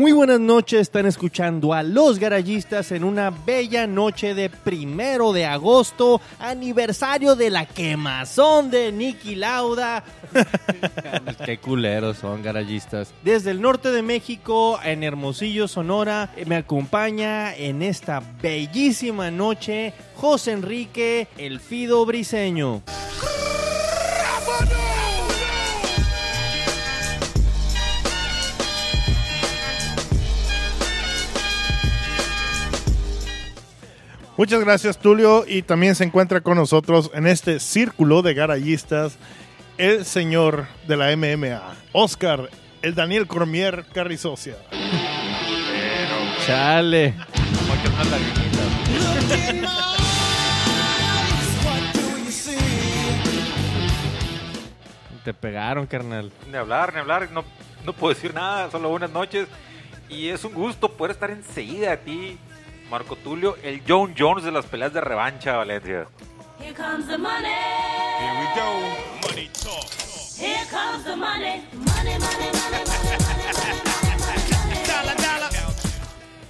Muy buenas noches, están escuchando a Los Garayistas en una bella noche de primero de agosto, aniversario de la quemazón de Nicky Lauda. Qué culeros son garayistas. Desde el norte de México, en Hermosillo, Sonora, me acompaña en esta bellísima noche José Enrique El Fido Briseño. Muchas gracias, Tulio. Y también se encuentra con nosotros en este círculo de garayistas el señor de la MMA, Oscar, el Daniel Cormier Carrizocia. Chale. Te pegaron, carnal. Ni hablar, ni hablar, no, no puedo decir nada, solo buenas noches. Y es un gusto poder estar enseguida aquí, Marco Tulio, el John Jones de las peleas de revancha, Valencia. Here comes the money. Here we go. Money talk. Here comes the money. Money, money, money, money, Dollar, dollar.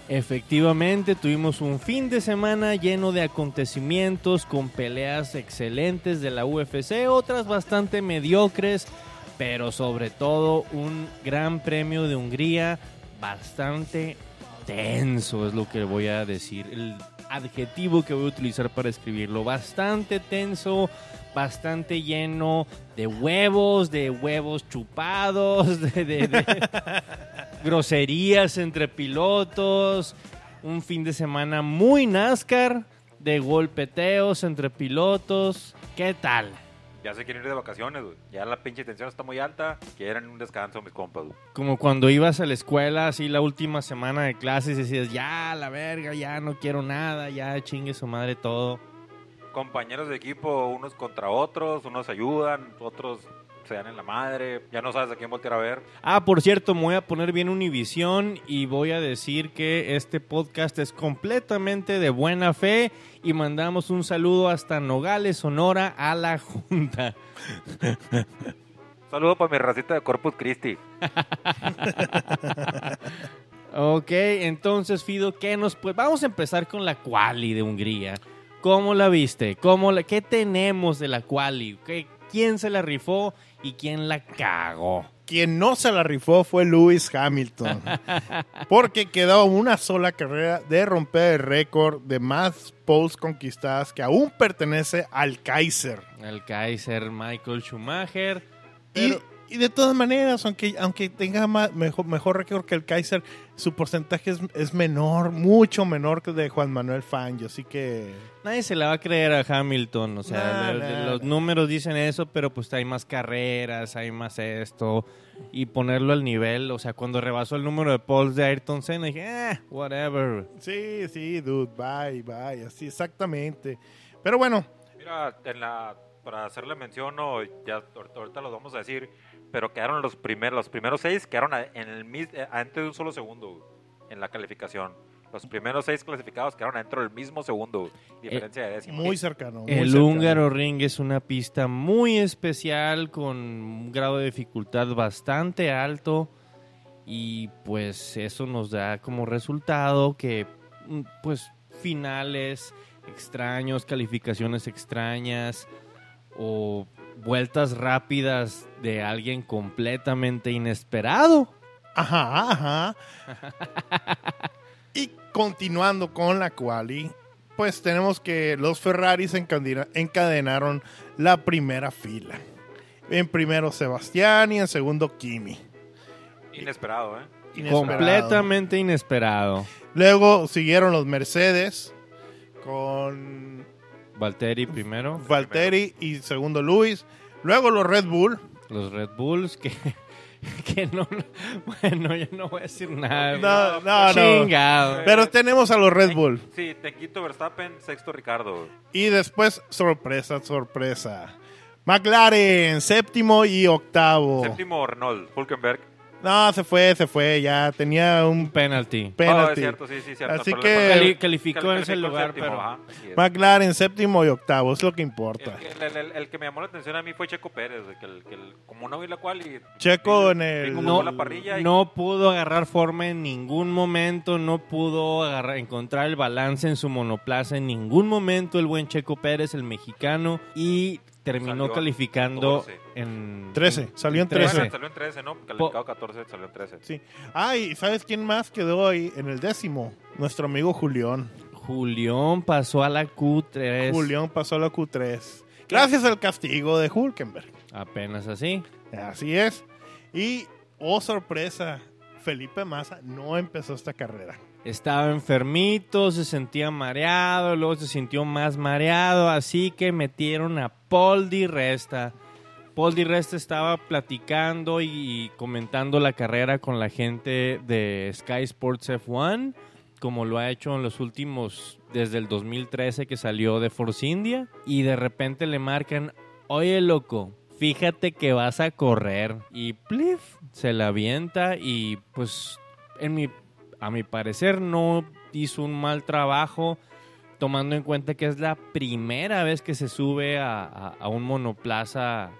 Efectivamente, tuvimos un fin de semana lleno de acontecimientos con peleas excelentes de la UFC, otras bastante mediocres, pero sobre todo un gran premio de Hungría bastante tenso, es lo que voy a decir, el adjetivo que voy a utilizar para escribirlo, bastante tenso, bastante lleno de huevos, de huevos chupados, de, de- de groserías entre pilotos, un fin de semana muy NASCAR, de golpeteos entre pilotos. ¿Qué tal? Ya se quieren ir de vacaciones, güey. Ya la pinche tensión está muy alta. Quieren un descanso, mis compas, güey. Como cuando ibas a la escuela, así la última semana de clases y decías, ya, la verga, ya no quiero nada, ya chingue su madre todo. Compañeros de equipo, unos contra otros, unos ayudan, otros se dan en la madre. Ya no sabes a quién voltear a ver. Ah, por cierto, me voy a poner bien Univisión y voy a decir que este podcast es completamente de buena fe y mandamos un saludo hasta Nogales, Sonora, a la Junta. Saludo para mi racita de Corpus Christi. Ok, entonces Fido, ¿qué nos pues Vamos a empezar con la quali de Hungría. ¿Cómo la viste? ¿Cómo la... ¿Qué tenemos de la quali? ¿Qué... ¿Quién se la rifó y quién la cagó? Quien no se la rifó fue Lewis Hamilton, porque quedó una sola carrera de romper el récord de más poles conquistadas que aún pertenece al Kaiser. El Kaiser Michael Schumacher. Y, Pero- y de todas maneras, aunque, aunque tenga mejor, mejor récord que el Kaiser, su porcentaje es, es menor, mucho menor que el de Juan Manuel Fangio. Así que Nadie se la va a creer a Hamilton, o sea, Nah, le- nah, los nah. números dicen eso, pero pues hay más carreras, hay más esto, y ponerlo al nivel, o sea, cuando rebasó el número de polls de Ayrton Senna, dije, eh, whatever. sí, sí, dude, bye, bye, así exactamente. Pero bueno, Mira, en la, para hacerle mención, o ya ahorita, ahorita los vamos a decir, pero quedaron los primeros, los primeros seis quedaron en el mis- eh, antes de un solo segundo en la calificación. Los primeros seis clasificados quedaron dentro del mismo segundo, diferencia de décimo. muy cercano. muy El cercano. húngaro ring es una pista muy especial con un grado de dificultad bastante alto y pues eso nos da como resultado que mm, pues finales extraños, calificaciones extrañas o vueltas rápidas de alguien completamente inesperado. Ajá, ajá. y continuando con la quali, pues tenemos que los Ferraris encadena- encadenaron la primera fila. En primero Sebastián y en segundo Kimi. Inesperado, ¿eh? Inesperado. Completamente inesperado. Luego siguieron los Mercedes con Valtteri primero. Valtteri y segundo Luis. Luego los Red Bull. Los Red Bulls que, que no, bueno, yo no voy a decir nada. No, no, no. Chingado. Pero tenemos a los Red Bull. Sí, te quito Verstappen, sexto Ricardo. Y después, sorpresa, sorpresa. McLaren, séptimo y octavo. Séptimo Renault, Hulkenberg. No, se fue, se fue, ya tenía un Penalty. Oh, es penalty. cierto, sí, sí, cierto. Así que- Cali- calificó en ese lugar, séptimo, pero- ajá, es. McLaren séptimo y octavo, es lo que importa. El, que- el- el- el que me llamó la atención a mí fue Checo Pérez, que, el, que el- como no vi la cual y Checo vi- en el- No, la parrilla y- no pudo agarrar forma en ningún momento, no pudo agarrar- encontrar el balance en su monoplaza en ningún momento el buen Checo Pérez, el mexicano, y terminó Salió calificando 14. en 13, salió en Bueno, 13. salió en 13, ¿no? Calificado 14, salió en 13. Sí. Ah, y ¿sabes quién más quedó ahí en el décimo? Nuestro amigo Julián. Julián pasó a la Q3. Julián pasó a la Q3. Gracias al castigo de Hulkenberg. Apenas así. Así es. Y, oh sorpresa, Felipe Massa no empezó esta carrera. Estaba enfermito, se sentía mareado, luego se sintió más mareado, así que metieron a Paul Di Resta. Paul Di Resta estaba platicando y comentando la carrera con la gente de Sky Sports F1, como lo ha hecho en los últimos, desde el 2013 que salió de Force India, y de repente le marcan, oye loco, fíjate que vas a correr, y plif, se la avienta y pues en mi a mi parecer no hizo un mal trabajo tomando en cuenta que es la primera vez que se sube a, a- a un monoplaza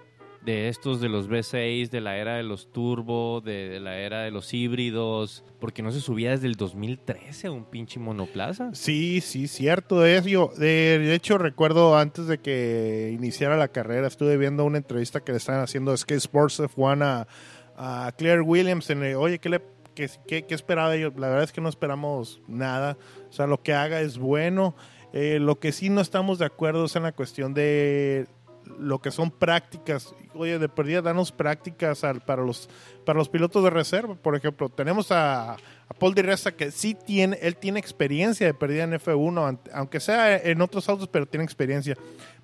de estos de los V6, de la era de los turbo, de, la era de los híbridos, porque no se subía desde el 2013 a un pinche monoplaza. Sí, sí, cierto es. Yo, de, hecho, recuerdo antes de que iniciara la carrera, estuve viendo una entrevista que le estaban haciendo Skate Sports F1 a, a Claire Williams. En el, Oye, ¿qué, le, qué, qué- esperaba ellos? La verdad es que no esperamos nada. O sea, lo que haga es bueno. Eh, lo que sí no estamos de acuerdo es en la cuestión de lo que son prácticas. Oye, de perdida, danos prácticas al- para, los, para los pilotos de reserva. Por ejemplo, tenemos a, a Paul Di Resta que sí tiene, él tiene experiencia de perdida en F1, ant- aunque sea en otros autos, pero tiene experiencia.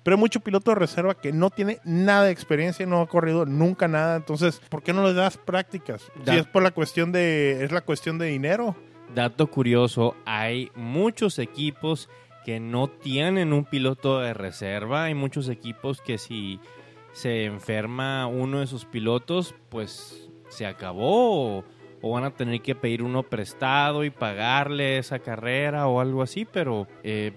Pero hay mucho piloto de reserva que no tiene nada de experiencia, no ha corrido nunca nada. Entonces, ¿por qué no les das prácticas? Da- Si es por la cuestión de, es la cuestión de dinero. Dato curioso, hay muchos equipos que no tienen un piloto de reserva, hay muchos equipos que si se enferma uno de sus pilotos, pues se acabó o, van a tener que pedir uno prestado y pagarle esa carrera o algo así, pero eh,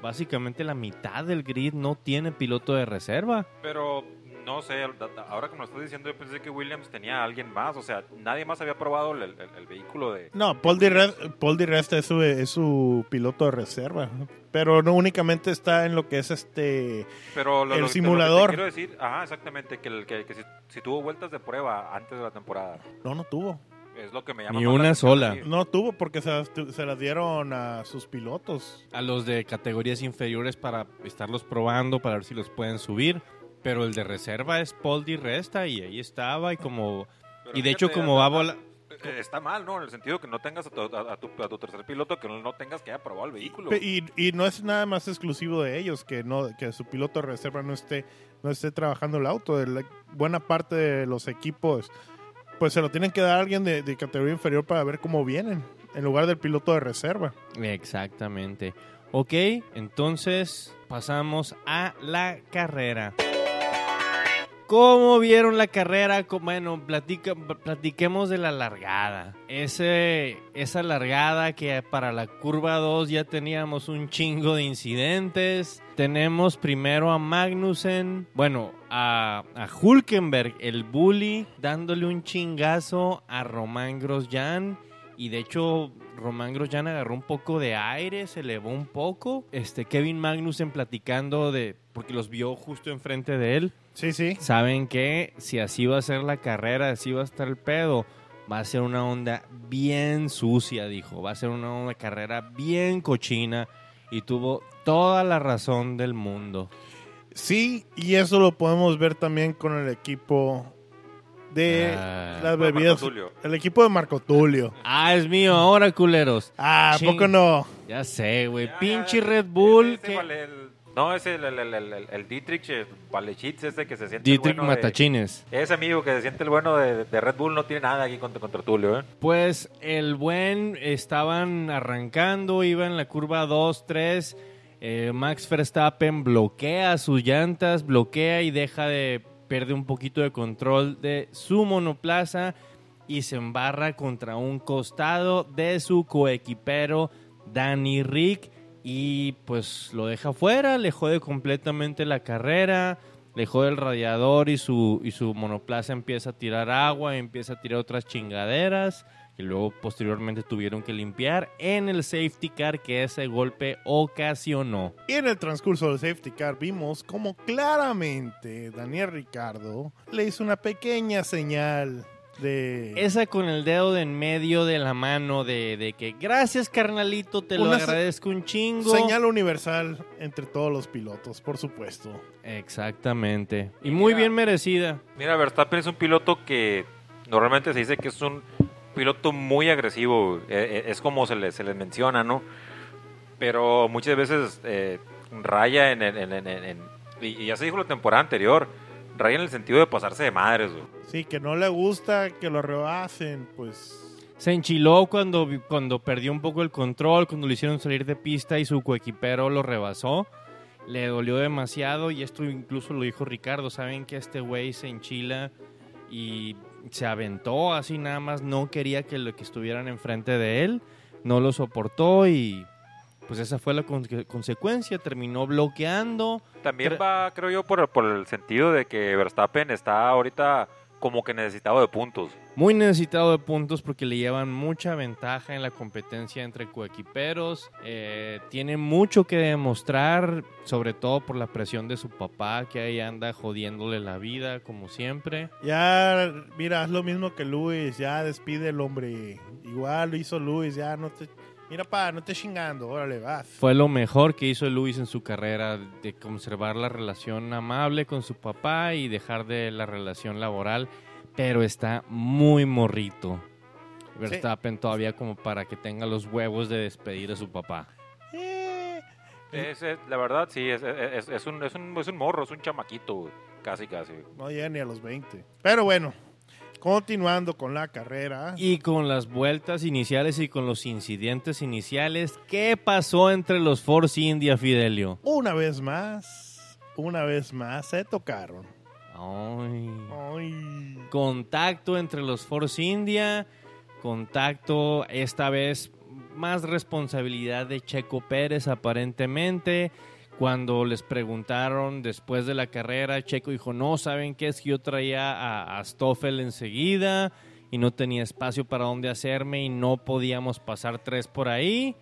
básicamente la mitad del grid no tiene piloto de reserva. Pero no sé, ahora que me lo estás diciendo, yo pensé que Williams tenía a alguien más. O sea, nadie más había probado el, el- el vehículo de. No, Paul Di, Re- Paul es su, es su piloto de reserva, pero no únicamente está en lo que es este... Pero lo, El lo- lo que te simulador. quiero decir, ajá, exactamente, que, el, que, que si, si tuvo vueltas de prueba antes de la temporada. No, no tuvo. Es lo que me llama Ni una sola. No tuvo porque se las, tu- se las dieron a sus pilotos. a los de categorías inferiores para estarlos probando, para ver si los pueden subir. Pero el de reserva es Paul Di Resta y ahí estaba y como... Pero y de hecho como va a volar... Eh, Está mal, ¿no? En el sentido que no tengas a tu, a, a tu, a tu tercer piloto, que no, no tengas que haya probado el vehículo. Y, y no es nada más exclusivo de ellos que no que su piloto de reserva no esté no esté trabajando el auto. La- buena parte de los equipos pues se lo tienen que dar a alguien de, de categoría inferior para ver cómo vienen en lugar del piloto de reserva. Exactamente. Ok, entonces pasamos a la carrera. ¿Cómo vieron la carrera? Bueno, platica- platiquemos de la largada. Esa largada que para la curva 2 ya teníamos un chingo de incidentes. Tenemos primero a Magnussen, bueno, a, a Hulkenberg, el bully, dándole un chingazo a Román Grosjean. Y de hecho, Román Grosjean agarró un poco de aire, se elevó un poco. Este, Kevin Magnussen platicando de. Porque los vio justo enfrente de él. Sí, sí. Saben que si así va a ser la carrera, así va a estar el pedo, va a ser una onda bien sucia, dijo. Va a ser una onda carrera bien cochina. Y tuvo toda la razón del mundo. Sí, y eso lo podemos ver también con el equipo de Ah. las bebidas. Marco Tulio. El equipo de Marco Tulio. Ah, es mío ahora, culeros. Ah, ¿a Ching. poco no? Ya sé, güey. Pinche ya, Red Bull. ese que- vale el- no, ese el, el, el, el, el- el Dietrich eh, Valechitz, ese que se siente Dietrich el bueno de- Matachines. ese amigo que se siente el bueno de, de Red Bull no tiene nada aquí contra, contra Tulio, ¿eh? Pues el buen estaban arrancando, iba en la curva 2, 3. eh, Max Verstappen bloquea sus llantas, bloquea y deja de perder un poquito de control de su monoplaza. y se embarra contra un costado de su coequipero Danny Rick y pues lo deja fuera, le jode completamente la carrera, le jode el radiador y su, y su monoplaza empieza a tirar agua, empieza a tirar otras chingaderas que luego posteriormente tuvieron que limpiar en el safety car que ese golpe ocasionó. Y en el transcurso del safety car vimos como claramente Daniel Ricardo le hizo una pequeña señal de... Esa con el dedo de en medio de la mano de, de que gracias carnalito, te lo agradezco un chingo. Señal universal entre todos los pilotos, por supuesto. Exactamente. Y muy Mira. bien merecida. Mira, Verstappen es un piloto que normalmente se dice que es un piloto muy agresivo. eh, eh, es como se le, se les menciona, ¿no? Pero muchas veces eh, raya en, en- en- en- en- y, y ya se dijo la temporada anterior, raya en el sentido de pasarse de madres. güey. Sí, que no le gusta que lo rebasen, pues... Se enchiló cuando, cuando perdió un poco el control, cuando lo hicieron salir de pista y su coequipero lo rebasó. Le dolió demasiado y esto incluso lo dijo Ricardo. Saben que este güey se enchila y se aventó así nada más. No quería que, lo, que estuvieran enfrente de él. No lo soportó y pues esa fue la con- consecuencia. Terminó bloqueando. También va, creo yo, por, por el sentido de que Verstappen está ahorita como que necesitado de puntos. Muy necesitado de puntos porque le llevan mucha ventaja en la competencia entre coequiperos. Eh, tiene mucho que demostrar, sobre todo por la presión de su papá, que ahí anda jodiéndole la vida, como siempre. Ya, mira, haz lo mismo que Luis, ya despide el hombre. Igual lo hizo Luis, ya no te... Mira, pa, no te chingando, órale, vas. Fue lo mejor que hizo Luis en su carrera, de conservar la relación amable con su papá y dejar de la relación laboral, pero está muy morrito. Verstappen todavía como para que tenga los huevos de despedir a su papá. Eh, Es, es- la verdad, sí, es, es- es un, es, un, es un morro, es un chamaquito, casi, casi. no llega ni a los 20. Pero bueno, continuando con la carrera. Y con las vueltas iniciales y con los incidentes iniciales, ¿qué pasó entre los Force India, Fidelio? Una vez más, una vez más se tocaron. Ay. Ay. Contacto entre los Force India, contacto esta vez más responsabilidad de Checo Pérez aparentemente. Cuando les preguntaron después de la carrera, Checo dijo, no, ¿saben qué? Es que yo traía a, a Stoffel enseguida y no tenía espacio para dónde hacerme y no podíamos pasar tres por ahí.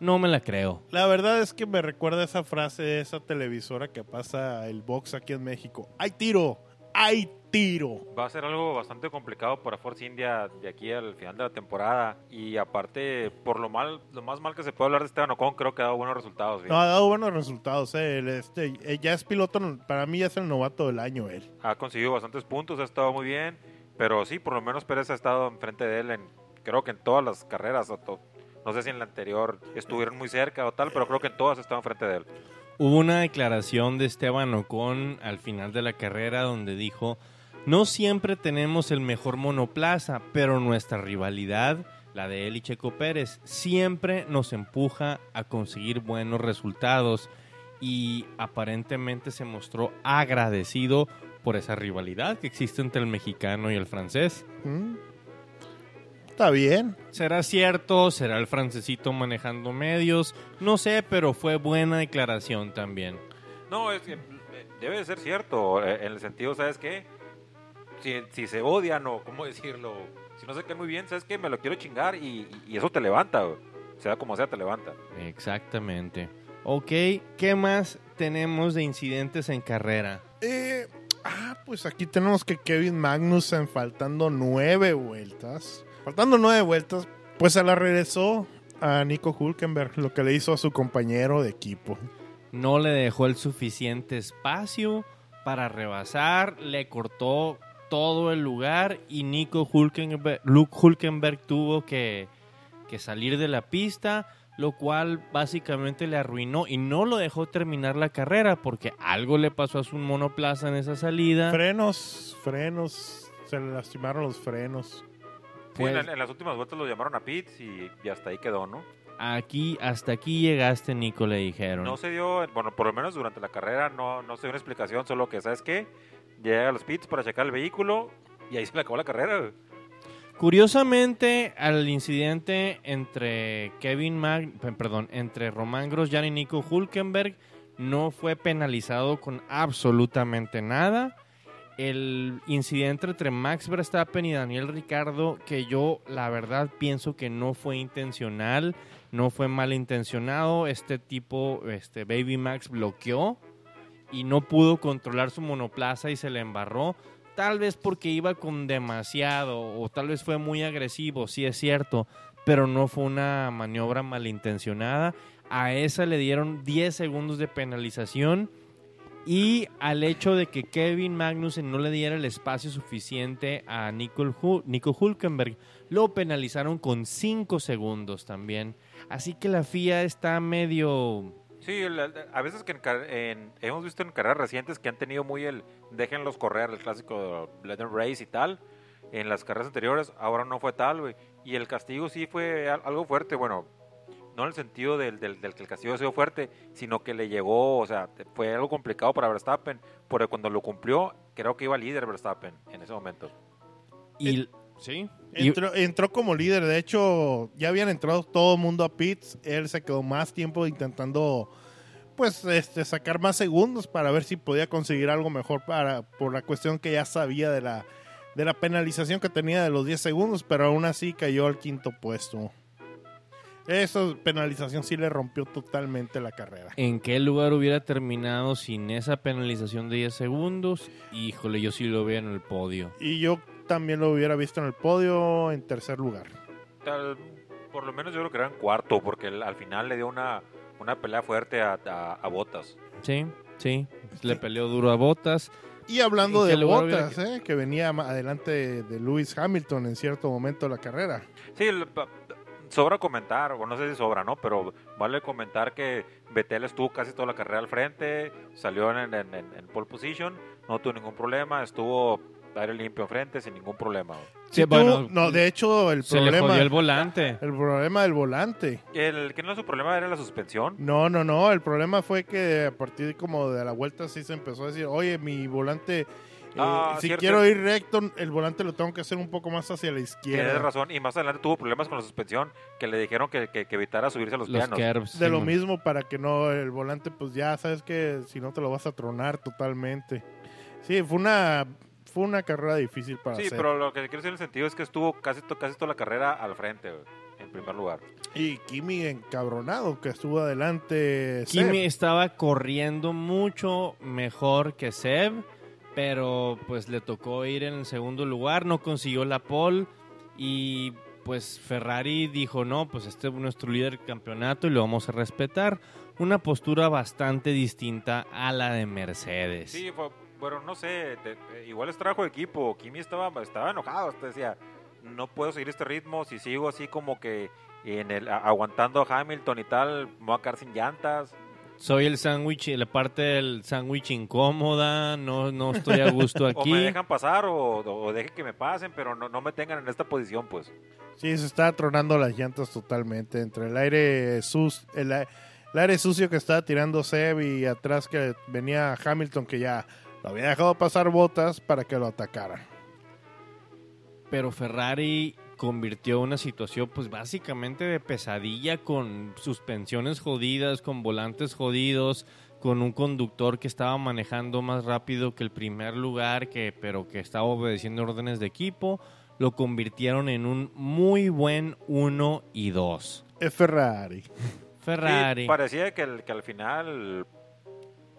No me la creo. La verdad es que me recuerda esa frase de esa televisora que pasa el box aquí en México. ¡Hay tiro! ¡Hay tiro! Va a ser algo bastante complicado para Force India de aquí al final de la temporada. Y aparte, por lo mal, lo más mal que se puede hablar de Esteban Ocon, creo que ha dado buenos resultados. No, ha dado buenos resultados. eh. El, este, eh, ya es piloto, para mí ya es el novato del año él. Ha conseguido bastantes puntos, ha estado muy bien. Pero sí, por lo menos Pérez ha estado enfrente de él en, creo que en todas las carreras. o to- no sé si en la anterior estuvieron muy cerca o tal, pero creo que en todas ha estado enfrente de él. Hubo una declaración de Esteban Ocon al final de la carrera donde dijo, no siempre tenemos el mejor monoplaza, pero nuestra rivalidad, la de él y Checo Pérez, siempre nos empuja a conseguir buenos resultados y aparentemente se mostró agradecido por esa rivalidad que existe entre el mexicano y el francés. ¿Mm? Está bien. ¿Será cierto? ¿Será el francesito manejando medios? No sé, pero fue buena declaración también. No, es que debe de ser cierto, eh, en el sentido, ¿sabes qué? Si, si se odian o, ¿cómo decirlo? Si no se caen muy bien, ¿sabes qué? Me lo quiero chingar y, y eso te levanta, güey. sea como sea, te levanta. Exactamente. Ok, ¿qué más tenemos de incidentes en carrera? Eh, ah, pues aquí tenemos que Kevin Magnussen faltando nueve vueltas. Faltando nueve vueltas, pues se la regresó a Nico Hulkenberg, lo que le hizo a su compañero de equipo. No le dejó el suficiente espacio para rebasar, le cortó todo el lugar y Nico Hulkenberg, Luke Hulkenberg tuvo que, que salir de la pista, lo cual básicamente le arruinó y no lo dejó terminar la carrera porque algo le pasó a su monoplaza en esa salida. Frenos, frenos, se le lastimaron los frenos. Sí, Pues- en, en las últimas vueltas lo llamaron a pits y, y hasta ahí quedó, ¿no? Aquí, hasta aquí llegaste, Nico, le dijeron. No se dio, bueno, por lo menos durante la carrera no, no se dio una explicación, solo que, ¿sabes qué? Llega a los pits para checar el vehículo y ahí se le acabó la carrera. Curiosamente, al incidente entre Kevin Mag, pe- perdón, entre Román Grosjean y Nico Hulkenberg no fue penalizado con absolutamente nada. El incidente entre Max Verstappen y Daniel Ricardo, que yo la verdad pienso que no fue intencional, no fue malintencionado. Este tipo, este Baby Max bloqueó y no pudo controlar su monoplaza y se le embarró. Tal vez porque iba con demasiado o tal vez fue muy agresivo, sí es cierto, pero no fue una maniobra malintencionada. A esa le dieron 10 segundos de penalización y al hecho de que Kevin Magnussen no le diera el espacio suficiente a Nico, Hul- Nico Hulkenberg, lo penalizaron con 5 segundos también. Así que la FIA está medio... Sí, el- el- a veces que en car- en- hemos visto en carreras recientes que han tenido muy el déjenlos correr, el clásico Let them race y tal. En las carreras anteriores, ahora no fue tal, güey. Y el castigo sí fue al- algo fuerte, bueno, no en el sentido del, del- del que el castigo ha sido fuerte, sino que le llegó, o sea, fue algo complicado para Verstappen, porque cuando lo cumplió, creo que iba líder Verstappen en ese momento. Y, ¿Sí? Y- entró como líder, de hecho ya habían entrado todo el mundo a pits, él se quedó más tiempo intentando pues este sacar más segundos para ver si podía conseguir algo mejor para por la cuestión que ya sabía de la de la penalización que tenía de los 10 segundos, pero aún así cayó al quinto puesto. Esa penalización sí le rompió totalmente la carrera. ¿En qué lugar hubiera terminado sin esa penalización de 10 segundos? Híjole, yo sí lo veo en el podio. Y yo también lo hubiera visto en el podio en tercer lugar. Tal- por lo menos yo creo que era en cuarto, porque el- al final le dio una, una pelea fuerte a, a, a Botas. Sí, sí. Le peleó duro a Botas. Y hablando ¿En qué de hubiera botas, eh, que venía adelante de Lewis Hamilton en cierto momento de la carrera. Sí, el- sobra comentar, o no sé si sobra, ¿no? Pero vale comentar que Betel estuvo casi toda la carrera al frente, salió en, en, en- en pole position, no tuvo ningún problema, estuvo aire limpio enfrente sin ningún problema. güey. Sí, Si tú- bueno, no, de hecho, el Se le problema, jodió el el, volante. problema del volante. El que no su problema era la suspensión. No, no, no. El problema fue que a partir de como de la vuelta sí se empezó a decir, oye, mi volante, eh, Ah, si cierto. quiero ir recto, el volante lo tengo que hacer un poco más hacia la Tienes izquierda. razón, y más adelante tuvo problemas con la suspensión, que le dijeron que, que- que evitara subirse a los, Los pianos. curbs. De sí, lo man. mismo para que no el volante, pues ya sabes que si no te lo vas a tronar totalmente. Sí, fue una fue una carrera difícil para Sí, hacer. pero lo que quiero decir en el sentido es que estuvo casi, to- casi toda la carrera al frente, güey, en primer lugar. Y Kimi encabronado que estuvo adelante. Kimi Seb. estaba corriendo mucho mejor que Seb, pero pues le tocó ir en el segundo lugar, no consiguió la pole y pues Ferrari dijo, no, pues este es nuestro líder del campeonato y lo vamos a respetar. Una postura bastante distinta a la de Mercedes. Sí, fue- bueno, no sé, te- te- igual es trabajo de equipo. Kimi estaba, estaba enojado, hasta decía, no puedo seguir este ritmo, si sigo así como que en el, a- aguantando a Hamilton y tal, me voy a quedar sin llantas. Soy el sándwich, la parte del sándwich incómoda, no, no estoy a gusto O aquí. me dejan pasar o, o dejen que me pasen, pero no, no me tengan en esta posición, pues. Sí, se estaba tronando las llantas totalmente. Entre el aire, sus, el, el aire sucio que estaba tirando Seb y atrás que venía Hamilton que ya lo había dejado pasar botas para que lo atacara. pero Ferrari convirtió una situación pues básicamente de pesadilla con suspensiones jodidas, con volantes jodidos, con un conductor que estaba manejando más rápido que el primer lugar, que pero que estaba obedeciendo órdenes de equipo, lo convirtieron en un muy buen 1 y 2. Es Ferrari. Ferrari. Parecía que, el- que al final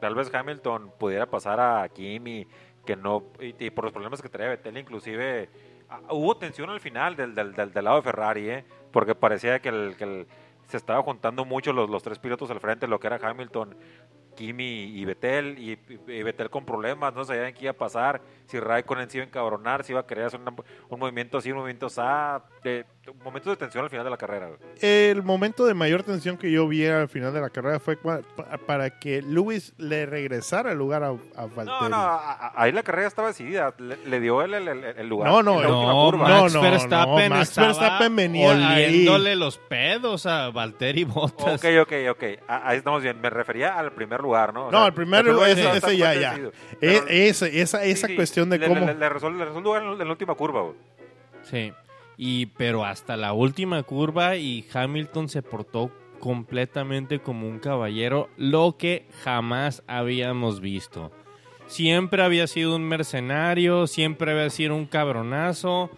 tal vez Hamilton pudiera pasar a Kimi, que no, y, por los problemas que traía Vettel, inclusive ah, hubo tensión al final del, del, del, lado de Ferrari, ¿eh? porque parecía que, el, que el- se estaba juntando mucho los, los tres pilotos al frente, lo que era Hamilton, Kimi y Vettel, y, y Vettel con problemas, no sabían qué iba a pasar, si Raikkonen se iba a encabronar, si iba a querer hacer una- un movimiento así, un movimiento de, momentos de tensión al final de la carrera. güey. El momento de mayor tensión que yo vi al final de la carrera fue para que Lewis le regresara el lugar a, a Valtteri. No, no, a- a- ahí la carrera estaba decidida. Le, le dio el, el- el- el lugar. No, no, en la última no, curva. no, Max no, Verstappen, no, Max estaba Verstappen venía oliéndole los pedos a Valtteri Bottas. Ok, ok, ok. Ahí estamos bien. Me refería al primer lugar, ¿no? O No, sea, al primer lugar, ese- ese ya, ya. E- esa esa, sí, cuestión de le- cómo... Le, le le resolvió lugar en, en la última curva, güey. Sí. Y pero hasta la última curva y Hamilton se portó completamente como un caballero, lo que jamás habíamos visto. Siempre había sido un mercenario, siempre había sido un cabronazo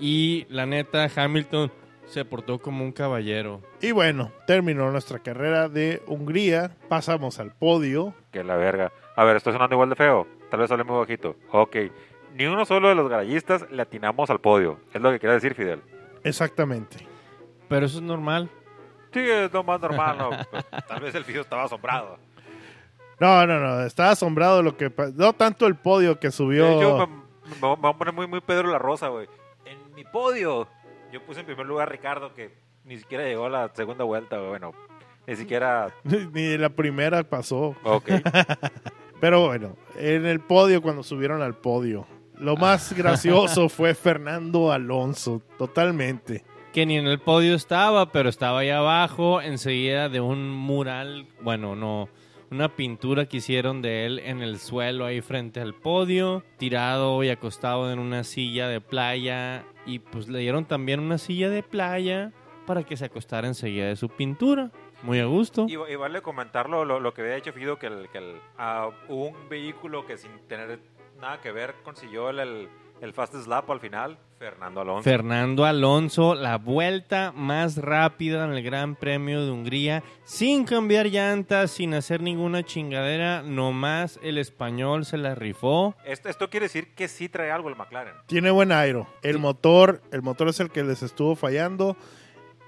y la neta Hamilton se portó como un caballero. Y bueno, terminó nuestra carrera de Hungría. Pasamos al podio. Que la verga. A ver, ¿estoy sonando igual de feo? Tal vez hable muy bajito. Ok. Ni uno solo de los garayistas le atinamos al podio. Es lo que quiere decir Fidel. Exactamente. Pero eso es normal. Sí, es lo más normal, ¿no? Pues, tal vez el Fidel estaba asombrado. No, no, no. Estaba asombrado lo que... No tanto el podio que subió... Yo me, me- me voy a poner muy, muy Pedro la Rosa, güey. En mi podio, yo puse en primer lugar a Ricardo, que ni siquiera llegó a la segunda vuelta, güey. Bueno, ni siquiera... Ni la primera pasó. Ok. Pero bueno, en el podio, cuando subieron al podio, lo más gracioso fue Fernando Alonso, totalmente. Que ni en el podio estaba, pero estaba ahí abajo, enseguida de un mural, bueno, no, una pintura que hicieron de él en el suelo ahí frente al podio, tirado y acostado en una silla de playa, y pues le dieron también una silla de playa para que se acostara enseguida de su pintura. Muy a gusto. Y, y vale comentarlo lo, lo que había hecho Fido, que, el, que el, ah, hubo un vehículo que sin tener nada que ver consiguió el, el, el fastest lap al final, Fernando Alonso. Fernando Alonso, la vuelta más rápida en el Gran Premio de Hungría, sin cambiar llantas, sin hacer ninguna chingadera, nomás el español se la rifó. esto, esto quiere decir que sí trae algo el McLaren. Tiene buen aero. El motor, el motor es el que les estuvo fallando.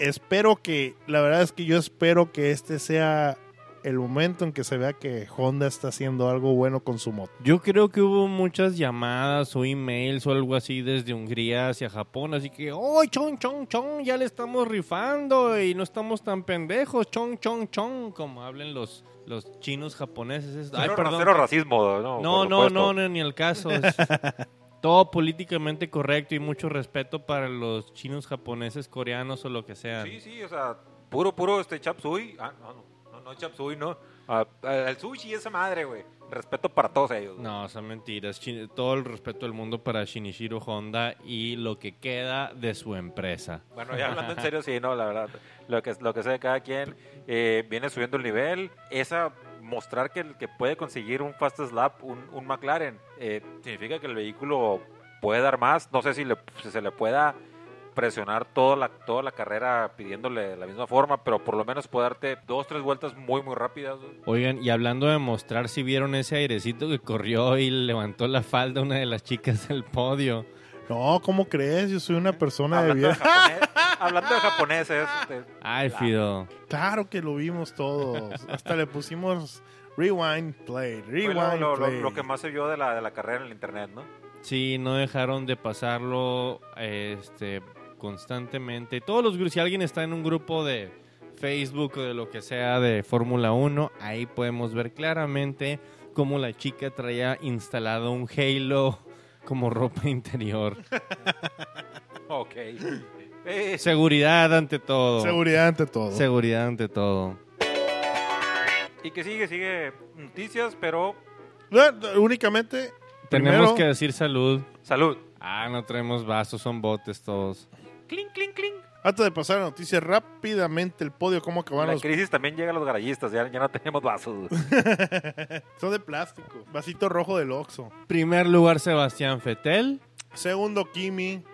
Espero que, la verdad es que yo espero que este sea el momento en que se vea que Honda está haciendo algo bueno con su motor. Yo creo que hubo muchas llamadas o emails o algo así desde Hungría hacia Japón, así que, ¡oh, chon, chon, chon! Ya le estamos rifando y no estamos tan pendejos, chon, chon, chon, como hablen los, los chinos japoneses. Ay, cero, perdón. cero racismo, ¿no? No, no, no, no, ni el caso. Es todo políticamente correcto y mucho respeto para los chinos, japoneses, coreanos o lo que sea. Sí, sí, o sea, puro, puro este chap suey. Ah, no, no, no, no chap suey, no. Ah, el sushi, esa madre, güey. Respeto para todos ellos. güey. No, son mentiras. Todo el respeto del mundo para Shinichiro Honda y lo que queda de su empresa. Bueno, ya hablando en serio, sí, no, la verdad. Lo que, lo que sé de cada quien eh, viene subiendo el nivel. Esa mostrar que, que puede conseguir un fastest lap, un, un McLaren, eh, significa que el vehículo puede dar más. No sé si, le- si se le pueda presionar toda la, toda la carrera pidiéndole la misma forma, pero por lo menos puede darte dos, tres vueltas muy, muy rápidas. güey. Oigan, y hablando de mostrar si vieron ese airecito que corrió y levantó la falda a una de las chicas del podio. No, ¿cómo crees? Yo soy una persona de Hablando de bien. japonés, hablando de japoneses, este, Ay, Fido. Claro que lo vimos todos. Hasta le pusimos rewind, play, rewind, lo, lo- lo- play. lo que más se vio de la, de la carrera en el internet, ¿no? Sí, no dejaron de pasarlo este, constantemente. Todos los grupos, si alguien está en un grupo de Facebook o de lo que sea de Fórmula 1, ahí podemos ver claramente cómo la chica traía instalado un Halo como ropa interior. Ok. Eh, Seguridad ante todo. Seguridad ante todo. Seguridad ante todo. y que sigue, sigue noticias, pero no, únicamente. Tenemos primero, que decir salud. salud. Ah, no traemos vasos, son botes todos. Clink, clink, clink. Antes de pasar a la noticia, rápidamente el podio, cómo acabaron La los. crisis también llega a los garayistas, ya, ya no tenemos vasos. Son de plástico. Vasito rojo del Oxxo. Primer lugar, Sebastián Fetel. Segundo, Kimi.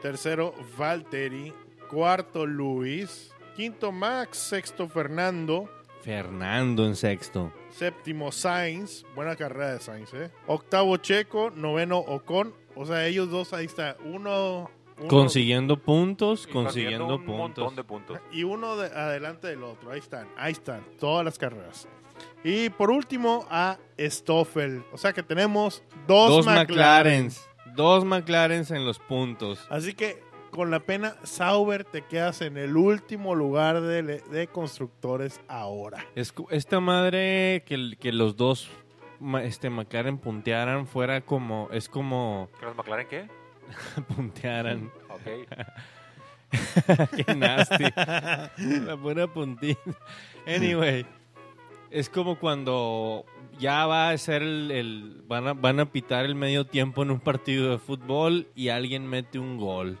Tercero, Valtteri. Cuarto, Luis. Quinto, Max. Sexto, Fernando. Fernando en sexto. Séptimo, Sainz. Buena carrera de Sainz, ¿eh? Octavo, Checo. Noveno, Ocon. O sea, ellos dos ahí está. Uno. Uno- Consiguiendo puntos, Y consiguiendo un puntos. montón de puntos. Y uno de- adelante del otro. Ahí están. Ahí están. Todas las carreras. Y por último, a Stoffel. O sea que tenemos dos, Dos McLaren. McLarens. Dos McLarens en los puntos. Así que con la pena, Sauber te quedas en el último lugar de, de constructores ahora. Es esta madre que, que los dos este, McLaren puntearan fuera como... Es como... ¿Que los McLaren qué? puntearan. Ok. Qué nasty. La pura puntita. Anyway. Es como cuando ya va a ser el... el- van, a, van a pitar el medio tiempo en un partido de fútbol y alguien mete un gol.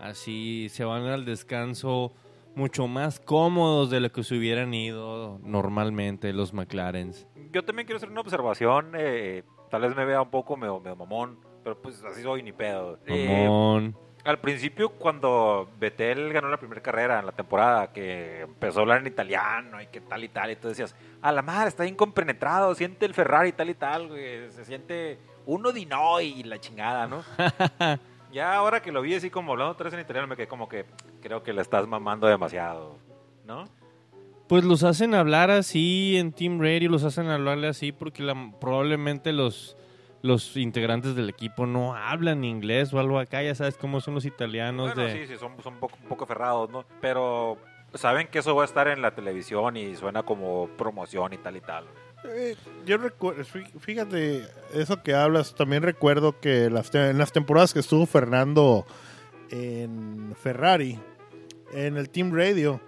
Así se van al descanso mucho más cómodos de lo que se hubieran ido normalmente los McLarens. Yo también quiero hacer una observación. eh, tal vez me vea un poco medio, medio mamón, pero pues así soy ni pedo. Eh, al principio, cuando Vettel ganó la primera carrera en la temporada, que empezó a hablar en italiano y que tal y tal, y tú decías, a la madre, está bien compenetrado, siente el Ferrari tal y tal, güey, se siente uno di no y la chingada, ¿no? ya ahora que lo vi así como hablando vez en italiano, me quedé como que creo que le estás mamando demasiado, ¿no? Pues los hacen hablar así en Team Radio, los hacen hablarle así porque la- probablemente los, los integrantes del equipo no hablan inglés o algo acá, ya sabes cómo son los italianos Bueno, de... sí, sí, son, son un, poco, un poco ferrados, ¿no? Pero saben que eso va a estar en la televisión y suena como promoción y tal y tal. Eh, yo recuerdo, fíjate, eso que hablas, también recuerdo que las te- en las temporadas que estuvo Fernando en Ferrari, en el Team Radio,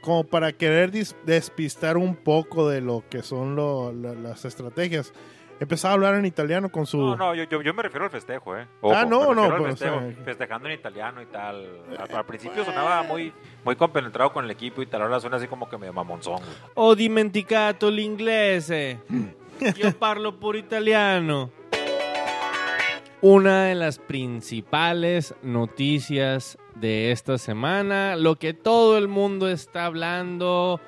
como para querer despistar un poco de lo que son lo- la- las estrategias, empezaba a hablar en italiano con su... No, no, yo, yo, yo me refiero al festejo, ¿eh? Ah, no, no, pues, festejo, o sea, festejando en italiano y tal. Al, al principio sonaba muy, muy compenetrado con el equipo y tal, ahora suena así como que medio mamonzón. Ho dimenticato l'inglese. Io parlo puro italiano. Una de las principales noticias de esta semana, lo que todo el mundo está hablando,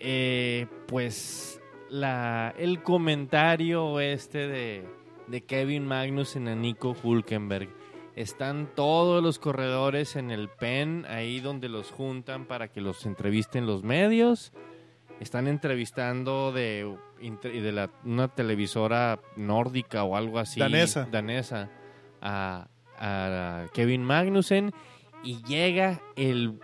eh, pues la, el comentario este de, de Kevin Magnussen a Nico Hulkenberg. Están todos los corredores en el pen, ahí donde los juntan para que los entrevisten los medios. Están entrevistando de, de la- una televisora nórdica o algo así. Danesa. Danesa. A, a Kevin Magnussen. Y llega el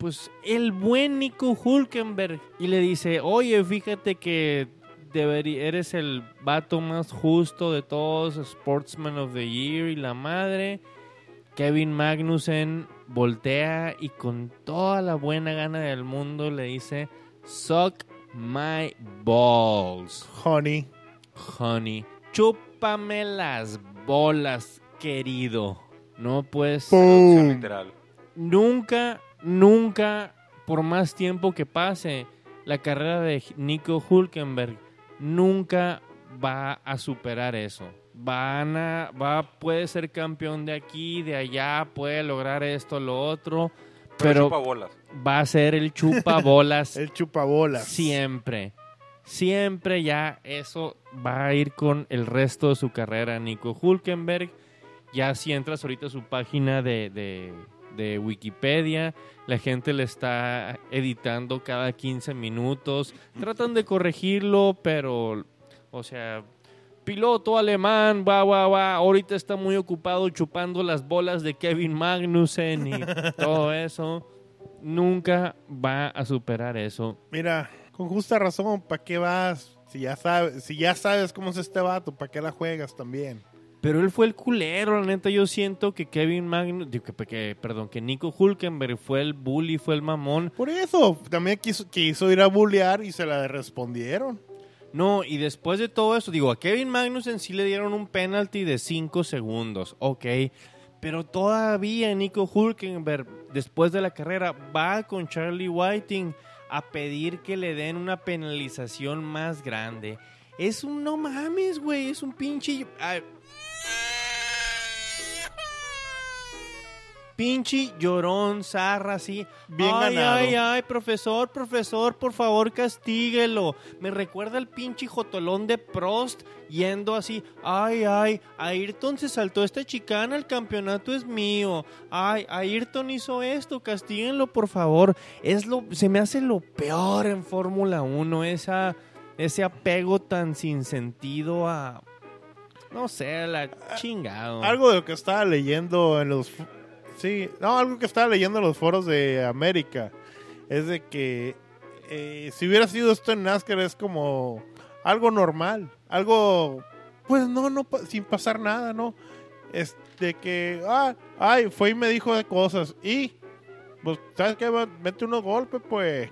pues el buen Nico Hulkenberg y le dice, oye, fíjate que deberí- eres el vato más justo de todos, Sportsman of the Year y la madre. Kevin Magnussen voltea y con toda la buena gana del mundo le dice, suck my balls, Honey. honey. Chúpame las bolas, querido. No pues ¡Pum! literal. nunca, nunca, por más tiempo que pase, la carrera de Nico Hulkenberg nunca va a superar eso. Van a, va, puede ser campeón de aquí, de allá, puede lograr esto, lo otro, Pero, pero va a ser el chupa bolas El chupabolas. siempre. Siempre ya eso va a ir con el resto de su carrera. Nico Hulkenberg, ya si entras ahorita a su página de, de- de Wikipedia, la gente le está editando cada 15 minutos. Tratan de corregirlo, pero, o sea, piloto alemán, va, va, va, ahorita está muy ocupado chupando las bolas de Kevin Magnussen y todo eso. Nunca va a superar eso. Mira, con justa razón, ¿para qué vas? Si ya sabes, si ya sabes cómo es este vato, ¿para qué la juegas también? Pero él fue el culero, la neta. Yo siento que Kevin Magnus, que, que- perdón, que Nico Hulkenberg fue el bully, fue el mamón. Por eso, también quiso, quiso ir a bullear y se la respondieron. No, y después de todo eso, digo, a Kevin Magnussen sí le dieron un penalty de 5 segundos, ok. Pero todavía Nico Hulkenberg, después de la carrera, va con Charlie Whiting a pedir que le den una penalización más grande. Es un no mames, güey, es un pinche... ay, pinche llorón, zarra, así. Bien ay, ganado. Ay, ay, profesor, profesor, por favor, castíguelo. Me recuerda al pinche jotolón de Prost yendo así. Ay, ay, Ayrton se saltó esta chicana, el campeonato es mío. Ay, Ayrton hizo esto, castíguenlo, por favor. Es lo, se me hace lo peor en Fórmula 1, esa, ese apego tan sin sentido a... No sé, la chingado. Algo de lo que estaba leyendo en los... Sí, no, algo que estaba leyendo en los foros de América es de que eh, si hubiera sido esto en NASCAR es como algo normal, algo, pues no, no, sin pasar nada, ¿no? Es de que, ah, ay, fue y me dijo de cosas y, pues, ¿sabes qué? Mete unos golpes, pues,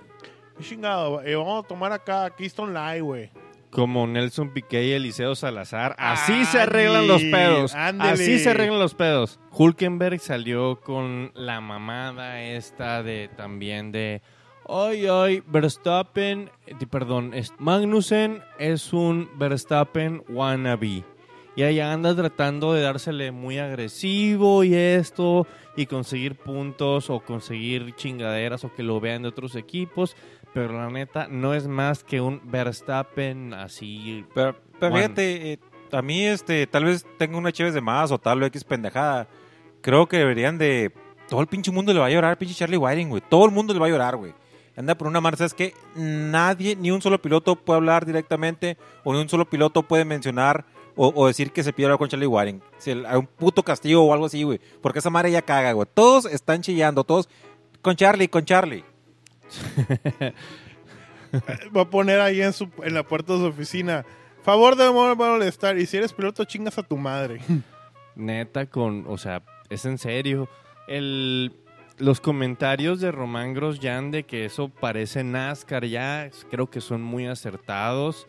chingado, eh, vamos a tomar acá Keystone Light, güey. Como Nelson Piqué y Eliseo Salazar. Así se arreglan los pedos. ándale. Así se arreglan los pedos. Hulkenberg salió con la mamada esta de también de... Ay, ay, Verstappen, perdón, es- Magnussen es un Verstappen wannabe. Y ahí anda tratando de dársele muy agresivo y esto, y conseguir puntos o conseguir chingaderas o que lo vean de otros equipos. Pero la neta no es más que un Verstappen así. Pero, pero fíjate, eh, a mí este, tal vez tenga una chévez de más o tal o X pendejada. Creo que deberían de... Todo el pinche mundo le va a llorar pinche Charlie Whiting, güey. Todo el mundo le va a llorar, güey. Anda por una marcha, es que nadie, ni un solo piloto puede hablar directamente o ni un solo piloto puede mencionar o, o decir que se pidió con Charlie Whiting. Si hay un puto castigo o algo así, güey. Porque esa madre ya caga, güey. Todos están chillando, todos con Charlie, con Charlie. Va a poner ahí en, la puerta de su oficina. Favor de no molestar. Y si eres piloto, chingas a tu madre. Neta, con. O sea, es en serio. El, los comentarios de Román Grosjean de que eso parece NASCAR ya, creo que son muy acertados.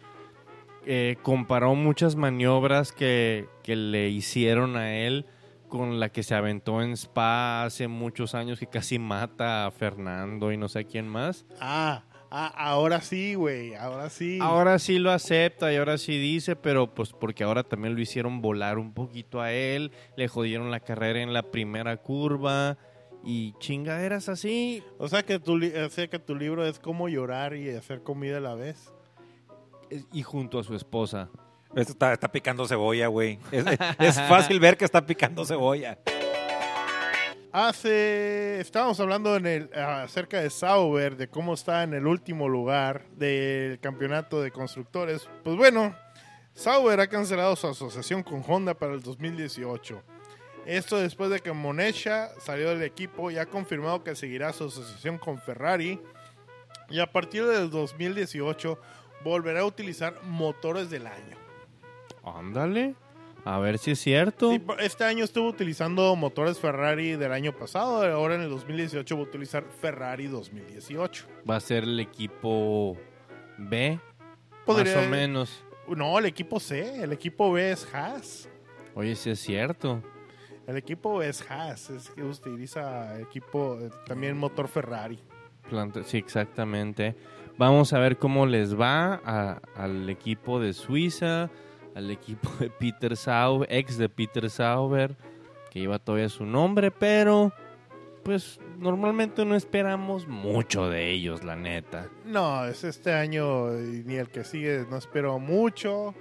Eh, comparó muchas maniobras que, que le hicieron a él con la que se aventó en Spa hace muchos años que casi mata a Fernando y no sé a quién más. Ah, ah, ahora sí, güey. Ahora sí. Ahora sí lo acepta y ahora sí dice, pero pues porque ahora también lo hicieron volar un poquito a él, le jodieron la carrera en la primera curva y chingaderas así. O sea que tu, o sea que tu libro es cómo llorar y hacer comida a la vez. Y junto a su esposa. Esto está, picando cebolla, güey. Es, fácil ver que está picando cebolla. Hace. Estábamos hablando acerca de Sauber, de cómo está en el último lugar del campeonato de constructores. Pues bueno, Sauber ha cancelado su asociación con Honda para el 2018. Esto después de que Monesha salió del equipo y ha confirmado que seguirá su asociación con Ferrari. Y a partir del 2018 volverá a utilizar motores del año. Ándale. A ver si es cierto. Sí, este año estuvo utilizando motores Ferrari del año pasado, ahora en el 2018 va a utilizar Ferrari 2018. Va a ser el equipo B. Podría- Más o menos. No, el equipo C, el equipo B es Haas. Oye, si es cierto. El equipo B es Haas, es que utiliza equipo eh, también motor Ferrari. Sí, exactamente. Vamos a ver cómo les va a- al equipo de Suiza, al equipo de Peter Sauber, ex de Peter Sauber, que lleva todavía su nombre, pero pues normalmente no esperamos mucho de ellos, la neta. No, es este año y ni el que sigue, no espero mucho.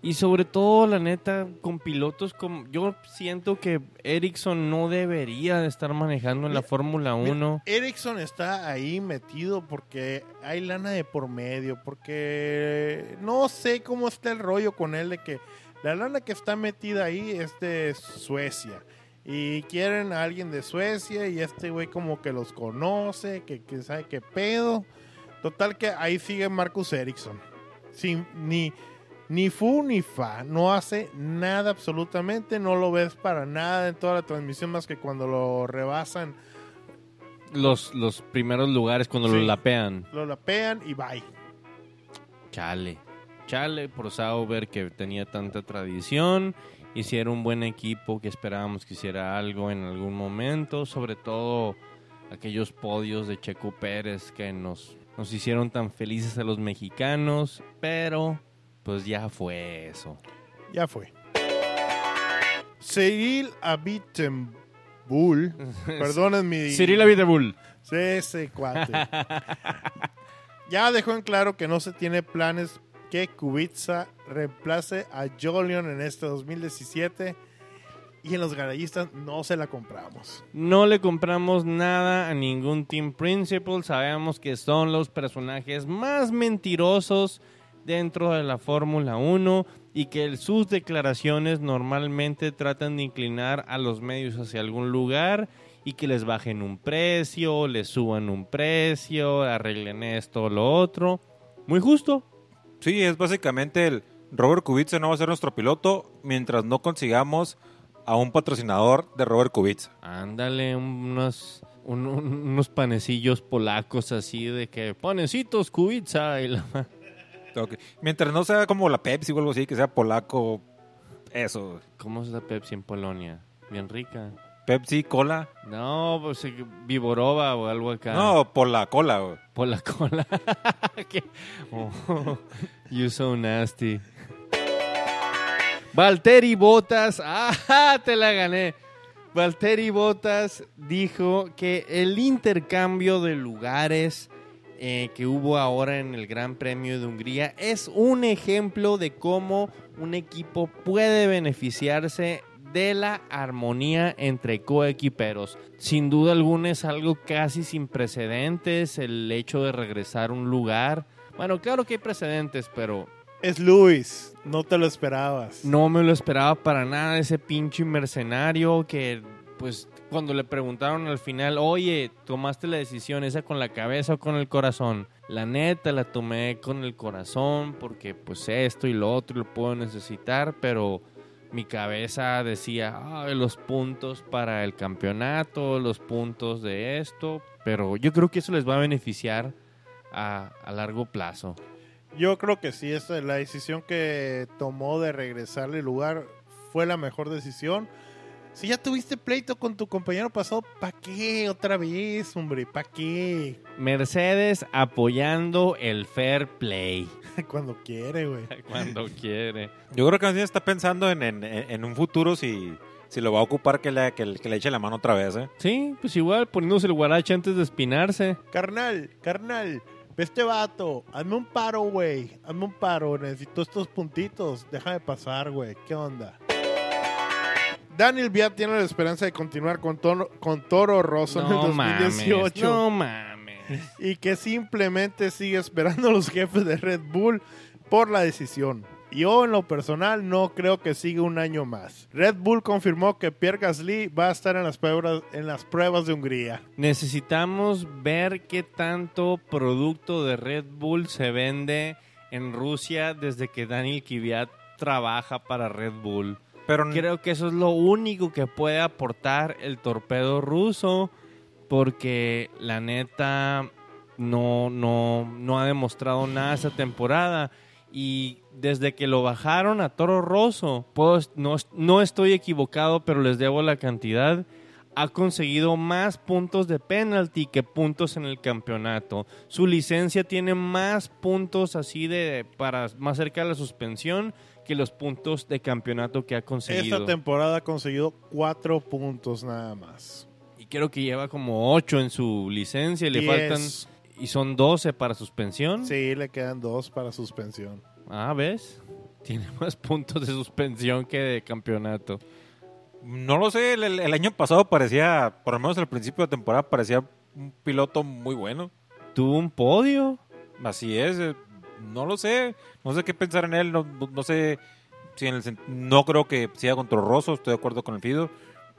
Y sobre todo, la neta, con pilotos como... Yo siento que Ericsson no debería de estar manejando en la Fórmula 1. Ericsson está ahí metido porque hay lana de por medio, porque no sé cómo está el rollo con él de que la lana que está metida ahí es de Suecia. Y quieren a alguien de Suecia y este güey como que los conoce, que, que sabe qué pedo. Total que ahí sigue Marcus Ericsson. Sin, ni, ni fu ni fa. No hace nada absolutamente. No lo ves para nada en toda la transmisión más que cuando lo rebasan Los, los primeros lugares cuando lo lapean. lo lapean y bye. Chale. Chale por Sauber que tenía tanta tradición. Hiciera un buen equipo que esperábamos que hiciera algo en algún momento. Sobre todo aquellos podios de Checo Pérez que nos, nos hicieron tan felices a los mexicanos. Pero pues ya fue eso. Ya fue. Cyril Abitembul. Perdonen mi. Cyril Abiteboul. Sí, ese cuate. ya dejó en claro que no se tiene planes que Kubica reemplace a Jolion en este 2017. Y en los garayistas no se la compramos. No le compramos nada a ningún Team Principal. Sabemos que son los personajes más mentirosos dentro de la Fórmula 1 y que sus declaraciones normalmente tratan de inclinar a los medios hacia algún lugar y que les bajen un precio, les suban un precio, arreglen esto o lo otro. Muy justo. Sí, es básicamente el Robert Kubica no va a ser nuestro piloto mientras no consigamos a un patrocinador de Robert Kubica. Ándale, unos, un- un- unos panecillos polacos así de que panecitos Kubica y la... Ok. Mientras no sea como la Pepsi o algo así, que sea polaco, eso. ¿Cómo es la Pepsi en Polonia? Bien rica. Pepsi, cola. No, pues eh, Viborova o algo acá. No, por la cola, güey. Por la cola. Oh, you so nasty. Valtteri Bottas. ¡Ah! Te la gané. Valtteri Bottas dijo que el intercambio de lugares eh, que hubo ahora en el Gran Premio de Hungría es un ejemplo de cómo un equipo puede beneficiarse de la armonía entre coequiperos. Sin duda alguna es algo casi sin precedentes el hecho de regresar a un lugar. Bueno, claro que hay precedentes, pero Es Luis, no te lo esperabas. no me lo esperaba para nada ese pinche mercenario que, pues, cuando le preguntaron al final, oye, tomaste la decisión esa con la cabeza o con el corazón. La neta la tomé con el corazón porque, pues, esto y lo otro lo puedo necesitar, pero mi cabeza decía, los puntos para el campeonato, los puntos de esto, pero yo creo que eso les va a beneficiar a, a largo plazo. Yo creo que sí, esta, la decisión que tomó de regresarle el lugar fue la mejor decisión. Si ya tuviste pleito con tu compañero pasado, ¿para qué otra vez, hombre? ¿Para qué? Mercedes apoyando el fair play. Cuando quiere, güey. Cuando quiere. Yo creo que más bien está pensando en, en- en un futuro si, si lo va a ocupar que le, que, le- que le eche la mano otra vez, ¿eh? Sí, pues igual poniéndose el guarache antes de espinarse. Carnal, carnal, este vato, hazme un paro, güey. Hazme un paro, necesito estos puntitos. Déjame pasar, güey. ¿Qué onda? Daniel Viat tiene la esperanza de continuar con, Toro- con Toro Rosso en el No mames. 2018 No mames. y que simplemente sigue esperando a los jefes de Red Bull por la decisión. Yo en lo personal no creo que siga un año más. Red Bull confirmó que Pierre Gasly va a estar en las pruebas, en las pruebas de Hungría. Necesitamos ver qué tanto producto de Red Bull se vende en Rusia desde que Daniel Kvyat trabaja para Red Bull. Pero Creo que eso es lo único que puede aportar el torpedo ruso, porque la neta no, no, no ha demostrado nada esta temporada. Y desde que lo bajaron a Toro Rosso, puedo- no, no estoy equivocado, pero les debo la cantidad. Ha conseguido más puntos de penalty que puntos en el campeonato. Su licencia tiene más puntos así de para más cerca de la suspensión que los puntos de campeonato que ha conseguido. Esta temporada ha conseguido cuatro puntos nada más. Y creo que lleva como 8 en su licencia y le Diez. faltan y son 12 para suspensión. Sí, le quedan dos para suspensión. Ah, ¿ves? Tiene más puntos de suspensión que de campeonato. no lo sé, el, el- el año pasado parecía, por lo menos al principio de temporada, parecía un piloto muy bueno. Tuvo un podio. Así es, eh, no lo sé, no sé qué pensar en él, no, no- no sé si en el no creo que siga contra Rosso, estoy de acuerdo con el Fido,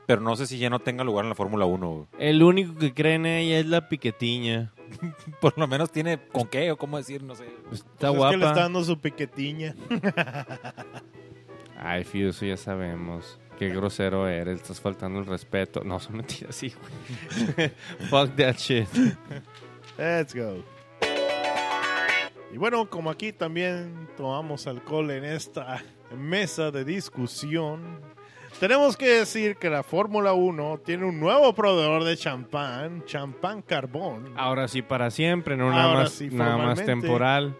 pero no sé si ya no tenga lugar en la Fórmula 1. güey. El único que cree en ella es la piquetiña. Por lo menos tiene con qué o cómo decir, no sé. Está Pues es guapa. que le está dando su piquetiña. Ay, Fido, eso ya sabemos. Qué grosero eres, estás faltando el respeto. No, son mentiras, sí, güey. Fuck that shit. Let's go. Y bueno, como aquí también tomamos alcohol en esta mesa de discusión, tenemos que decir que la Fórmula 1 tiene un nuevo proveedor de champán, Champán Carbón. Ahora sí para siempre, no nada Ahora más, sí, nada más temporal.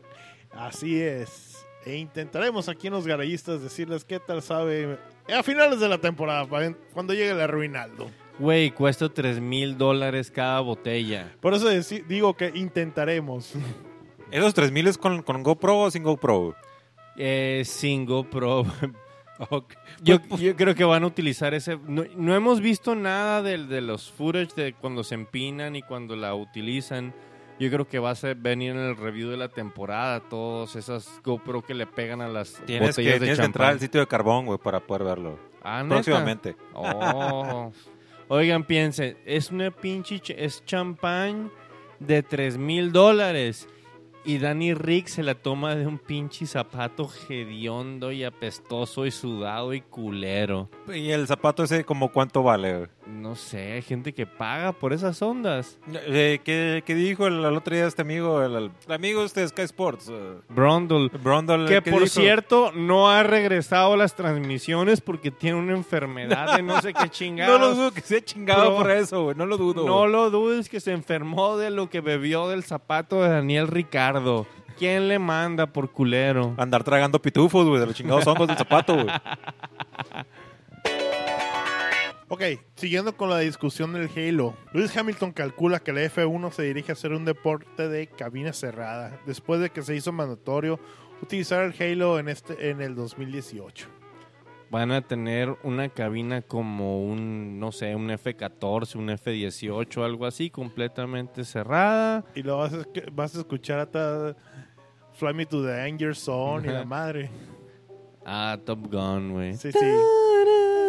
Así es. E intentaremos aquí en los garayistas decirles qué tal sabe a finales de la temporada, cuando llegue el Ruinaldo. Güey, cuesta 3 mil dólares cada botella. Por eso digo que intentaremos. ¿Esos 3000 es con, con GoPro o sin GoPro? Eh, sin GoPro. Yo, yo creo que van a utilizar ese. No, no hemos visto nada del- de, los footage de cuando se empinan y cuando la utilizan. Yo creo que va a ser, venir en el review de la temporada. Todos esas GoPro que le pegan a las Tienes botellas que, de tienes que entrar champán. al sitio de carbón, güey, para poder verlo. Ah. Próximamente. Oh. Oigan, piensen, es una pinche, ch- es champán de 3 mil dólares. Y Danny Rick se la toma de un pinche zapato hediondo y apestoso y sudado y culero. ¿Y el zapato ese como cuánto vale? güey? no sé, hay gente que paga por esas ondas. Eh, ¿qué, qué dijo el, el otro día este amigo? El, el- el amigo este de Sky Sports. eh. Brondle. Que ¿qué por dijo? cierto, no ha regresado a las transmisiones porque tiene una enfermedad de no sé qué No chingados. lo dudo que sea chingado por eso, güey. No lo dudo. No güey. lo dudes que se enfermó de lo que bebió del zapato de Daniel Ricardo. ¿Quién le manda por culero? Andar tragando pitufos, güey, de los chingados hongos del zapato, güey. Ok, siguiendo con la discusión del Halo. Lewis Hamilton calcula que la F1 se dirige a ser un deporte de cabina cerrada, después de que se hizo mandatorio utilizar el Halo en, este, en el 2018. Van a tener una cabina como un, no sé, un F-14, un F-18, algo así, completamente cerrada. Y lo vas a, vas a escuchar hasta Fly Me to the Danger Zone y la madre. Ah, Top Gun, güey. Sí, sí.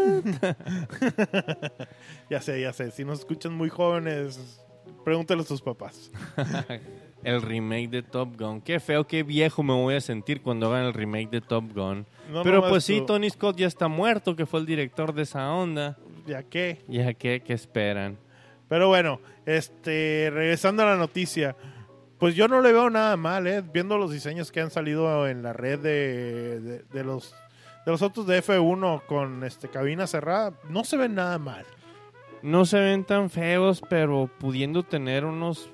ya sé, ya sé. Si nos escuchan muy jóvenes, pregúntale a sus papás. El remake de Top Gun. Qué feo, qué viejo me voy a sentir cuando hagan el remake de Top Gun. No Pero pues sí. Tony Scott ya está muerto, que fue el director de esa onda. Ya que. Ya que, ¿qué esperan? Pero bueno, este, regresando a la noticia, pues yo no le veo nada mal, ¿eh? Viendo los diseños que han salido en la red de, de, de los de los autos de F1 con este cabina cerrada, no se ven nada mal. No se ven tan feos, pero pudiendo tener unos...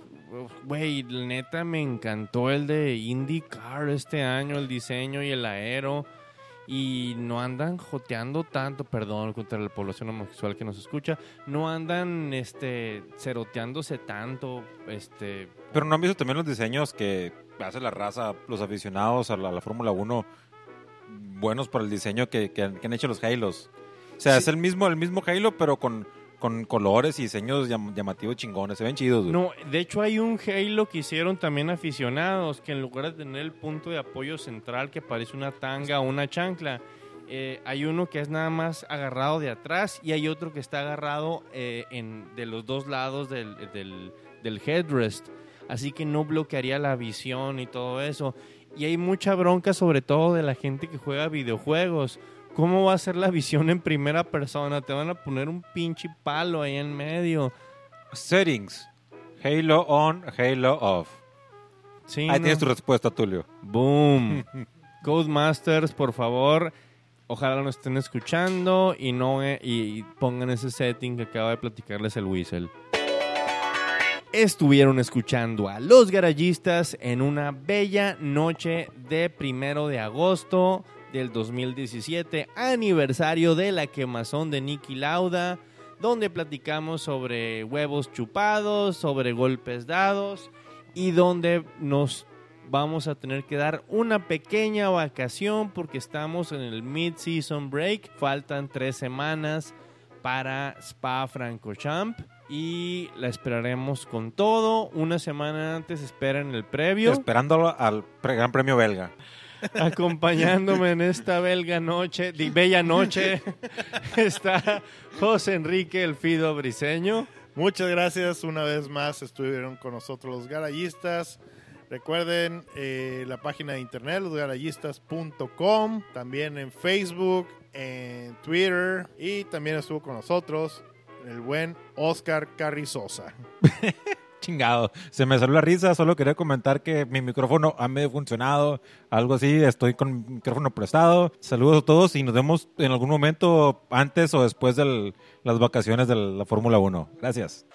Güey, neta me encantó el de IndyCar este año, el diseño y el aero. Y no andan joteando tanto, perdón, contra la población homosexual que nos escucha. No andan, este, ceroteándose tanto, este... Pero no han visto también los diseños que hace la raza, los aficionados a la, la Fórmula 1, buenos para el diseño que, que han, que han hecho los Halos. O sea, Sí. es el mismo, el mismo Halo, pero con, con colores y diseños llam- llamativos chingones. Se ven chidos, güey. No, de hecho hay un Halo que hicieron también aficionados, que en lugar de tener el punto de apoyo central que parece una tanga o una chancla, eh, hay uno que es nada más agarrado de atrás y hay otro que está agarrado eh, en, de los dos lados del, del, del headrest. Así que no bloquearía la visión y todo eso. Y hay mucha bronca sobre todo de la gente que juega videojuegos. ¿Cómo va a ser la visión en primera persona? Te van a poner un pinche palo ahí en medio. Settings. Halo on, Halo off. Sí, Ahí no. tienes tu respuesta, Tulio. Boom. Codemasters, por favor, ojalá nos estén escuchando y no eh, y pongan ese setting que acaba de platicarles el Whistle. Estuvieron escuchando a los garayistas en una bella noche de primero de agosto del 2017, aniversario de la quemazón de Nicky Lauda, donde platicamos sobre huevos chupados, sobre golpes dados y donde nos vamos a tener que dar una pequeña vacación porque estamos en el mid-season break. Faltan tres semanas para Spa Francorchamps y la esperaremos con todo. Una semana antes esperen el previo. Esperándolo al pre- Gran Premio Belga. Acompañándome en esta belga noche, di bella noche, está José Enrique El Fido Briseño. Muchas gracias una vez más, estuvieron con nosotros los garayistas. Recuerden eh, la página de internet, losgarayistas.com, también en Facebook, en Twitter y también estuvo con nosotros el buen Oscar Carrizosa. Chingado. Se me salió la risa. Solo quería comentar que mi micrófono ha medio funcionado. Algo así. Estoy con mi micrófono prestado. Saludos a todos y nos vemos en algún momento antes o después de las vacaciones de la Fórmula 1. Gracias.